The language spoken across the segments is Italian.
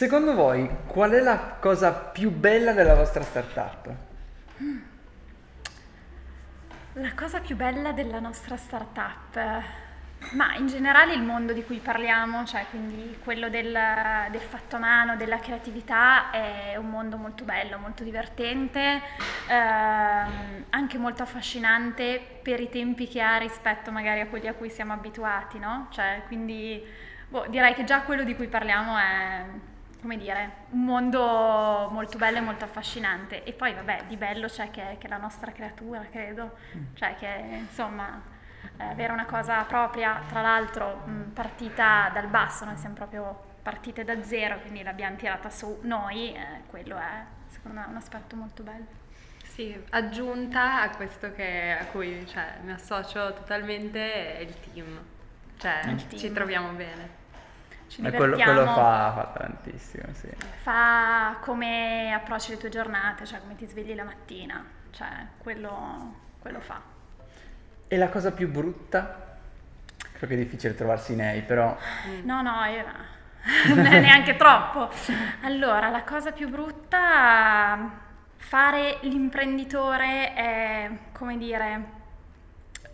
Secondo voi, qual è la cosa più bella della vostra startup? La cosa più bella della nostra startup, ma in generale il mondo di cui parliamo, cioè quindi quello del, del fatto a mano, della creatività, è un mondo molto bello, molto divertente, ehm, anche molto affascinante per i tempi che ha rispetto magari a quelli a cui siamo abituati, no? Cioè, quindi boh, direi che già quello di cui parliamo è come dire, un mondo molto bello e molto affascinante. E poi, vabbè, di bello c'è che, che è la nostra creatura, credo. Mm. Cioè che, insomma, eh, avere una cosa propria, tra l'altro mh, partita dal basso, noi siamo proprio partite da zero, quindi l'abbiamo tirata su noi, eh, quello è, secondo me, un aspetto molto bello. Sì, aggiunta a questo che, a cui cioè, mi associo totalmente è il team. Cioè, il team. ci troviamo bene ci divertiamo. Quello, quello fa, fa, tantissimo, sì. Fa come approcci le tue giornate, cioè come ti svegli la mattina, cioè quello, quello fa. E la cosa più brutta? Credo che è difficile trovarsi nei, però... No, no, io no. neanche troppo. Allora, la cosa più brutta, fare l'imprenditore è, come dire,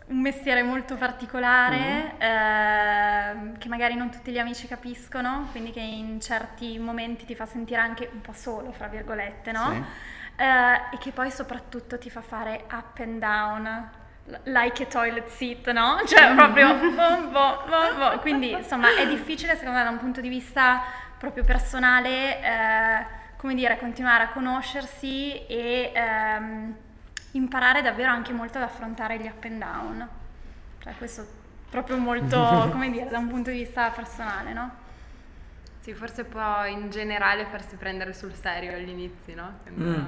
un mestiere molto particolare mm. eh, che magari non tutti gli amici capiscono, quindi che in certi momenti ti fa sentire anche un po' solo, fra virgolette, no? Sì. Eh, e che poi soprattutto ti fa fare up and down like a toilet seat, no? Cioè proprio boh, boh, boh, quindi insomma è difficile secondo me da un punto di vista proprio personale eh, come dire continuare a conoscersi e ehm, imparare davvero anche molto ad affrontare gli up and down. Cioè questo proprio molto, come dire, da un punto di vista personale, no? Sì, forse può in generale farsi prendere sul serio all'inizio, no? Sembra, mm.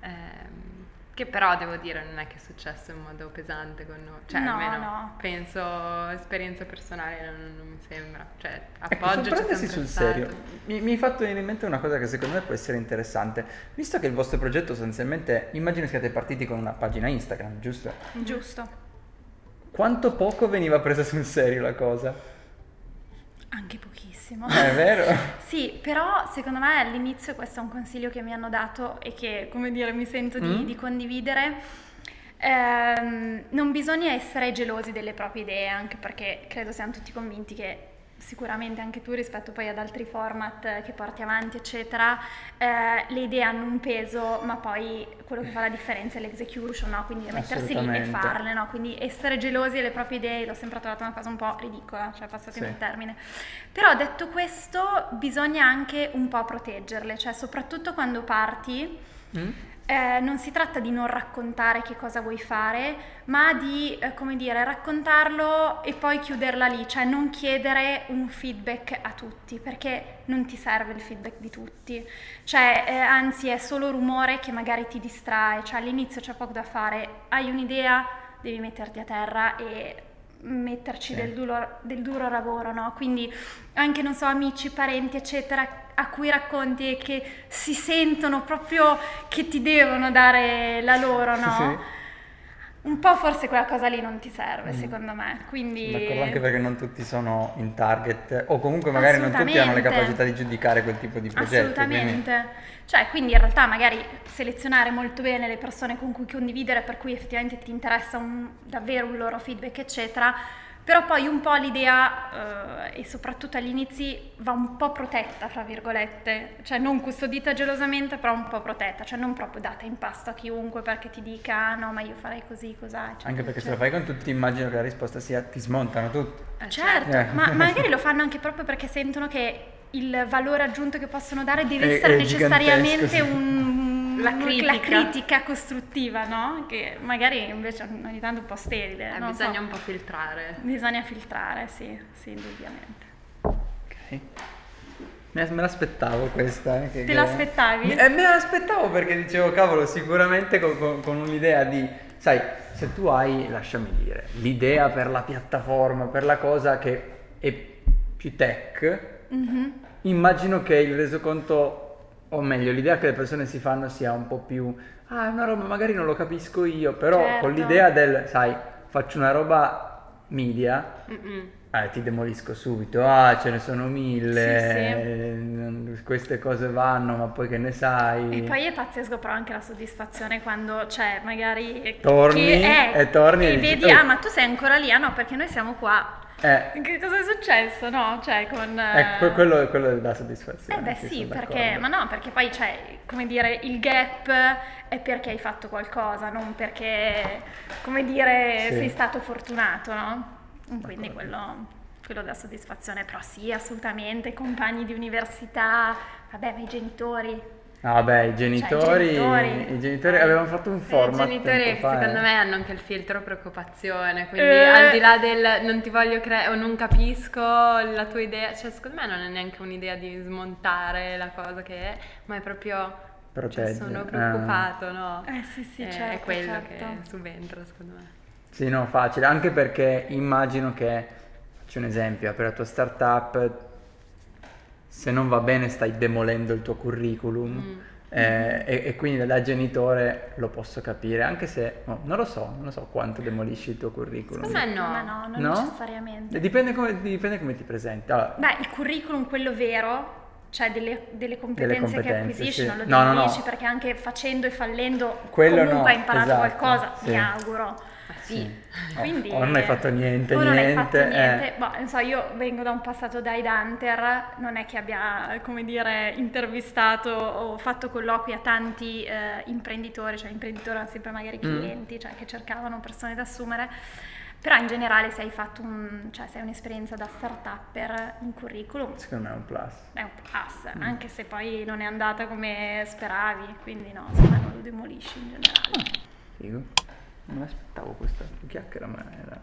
ehm, che però devo dire non è che è successo in modo pesante con noi, cioè no, almeno no. penso esperienza personale non, non mi sembra, cioè ecco, appoggio ecco, sul, sul serio. Mi, mi hai fatto venire in mente una cosa che secondo me può essere interessante, visto che il vostro progetto sostanzialmente, immagino siate partiti con una pagina Instagram, giusto? Giusto. Quanto poco veniva presa sul serio la cosa? Anche pochissimo bellissimo. È vero? sì, però secondo me all'inizio questo è un consiglio che mi hanno dato e che, come dire, mi sento di, mm. di condividere. Eh, non bisogna essere gelosi delle proprie idee, anche perché credo siamo tutti convinti che sicuramente anche tu rispetto poi ad altri format che porti avanti, eccetera, eh, le idee hanno un peso, ma poi quello che fa la differenza è l'execution, no? quindi mettersi lì e farle, no? quindi essere gelosi delle proprie idee l'ho sempre trovata una cosa un po' ridicola, cioè passatemi sì. il termine. Però detto questo bisogna anche un po' proteggerle, cioè soprattutto quando parti. Mm? Eh, non si tratta di non raccontare che cosa vuoi fare, ma di, eh, come dire, raccontarlo e poi chiuderla lì, cioè non chiedere un feedback a tutti, perché non ti serve il feedback di tutti, cioè eh, anzi è solo rumore che magari ti distrae, cioè all'inizio c'è poco da fare, hai un'idea, devi metterti a terra e metterci sì. del, duro, del, duro, lavoro, no? Quindi anche, non so, amici, parenti, eccetera, a cui racconti e che si sentono proprio che ti devono dare la loro, no? Sì. Un po' forse quella cosa lì non ti serve, mm. secondo me. Quindi... D'accordo, anche perché non tutti sono in target, o comunque magari non tutti hanno le capacità di giudicare quel tipo di progetto. Assolutamente. Quindi... Cioè, quindi in realtà magari selezionare molto bene le persone con cui condividere, per cui effettivamente ti interessa un, davvero un loro feedback, eccetera, però poi un po' l'idea, eh, e soprattutto agli inizi, va un po' protetta, fra virgolette, cioè non custodita gelosamente, però un po' protetta, cioè non proprio data in pasto a chiunque perché ti dica ah, no, ma io farei così, cos'ha. Eccetera, Anche perché se lo fai con tutti immagino che la risposta sia ti smontano tutti. Eh, certo, eh. ma magari lo fanno anche proprio perché sentono che il valore aggiunto che possono dare deve è, essere è necessariamente un, la, critica. la, critica. costruttiva, no? Che magari invece ogni tanto un po' sterile. Eh, bisogna so. un po' filtrare. Bisogna filtrare, sì, sì, indubbiamente. Ok. Me l'aspettavo questa. Eh, che, Te l'aspettavi? Eh, me l'aspettavo perché dicevo, cavolo, sicuramente con, con, con un'idea di... Sai, se tu hai, lasciami dire, l'idea per la piattaforma, per la cosa che è più tech, Mm-hmm. Immagino che il resoconto, o meglio, l'idea che le persone si fanno sia un po' più, ah, è una roba, magari non lo capisco io, però certo. con l'idea del, sai, faccio una roba media, eh, ti demolisco subito, ah, ce ne sono mille, sì, sì. queste cose vanno, ma poi che ne sai? E poi è pazzesco però anche la soddisfazione quando, cioè, magari... Torni è, e torni e, e vedi, dici, oh. ah ma tu sei ancora lì, ah no perché noi siamo qua. Eh. Che cosa è successo? No, cioè con... Eh, quello, quello dà soddisfazione. Eh beh sì, perché, ma no, perché poi cioè, come dire, il gap è perché hai fatto qualcosa, non perché, come dire, sì. sei stato fortunato, no? Quindi quello, quello dà soddisfazione, però sì, assolutamente, compagni di università, vabbè, ma i genitori, Ah, vabbè, i genitori, cioè, i genitori, i genitori avevano fatto un format. I genitori, secondo me, hanno anche il filtro preoccupazione. Quindi, eh. al di là del non ti voglio creare o non capisco la tua idea, cioè, secondo me, non è neanche un'idea di smontare la cosa che è, ma è proprio. Cioè, sono preoccupato, ah. no? Eh sì, sì, è, certo, è quello certo. che subentra, secondo me. Sì, no, facile, anche perché immagino che, faccio un esempio, per la tua startup, se non va bene stai demolendo il tuo curriculum. Mm. Eh, e, e, quindi da genitore lo posso capire, anche se no, non lo so, non lo so quanto demolisci il tuo curriculum. Secondo me no, no, non no? necessariamente. Dipende come, dipende come ti presenti. Allora, Beh, il curriculum, quello vero, cioè delle, delle, competenze, delle competenze, che acquisisci, sì. non lo no, demolisci no, no. perché anche facendo e fallendo quello comunque no, hai imparato esatto, qualcosa, sì. mi auguro. Sì. Quindi, o non hai fatto niente, o niente. non hai fatto niente. Eh. Boh, non so, io vengo da un passato da Hunter, non è che abbia, come dire, intervistato o fatto colloqui a tanti eh, imprenditori, cioè imprenditori erano sempre magari Mm. clienti, mm. cioè che cercavano persone da assumere. Però in generale se hai fatto un, cioè se hai un'esperienza da start-upper in curriculum Secondo me è un plus È un plus, mm. anche se poi non è andata come speravi Quindi no, secondo me non lo demolisci in generale ah, Figo non aspettavo questa chiacchiera, ma era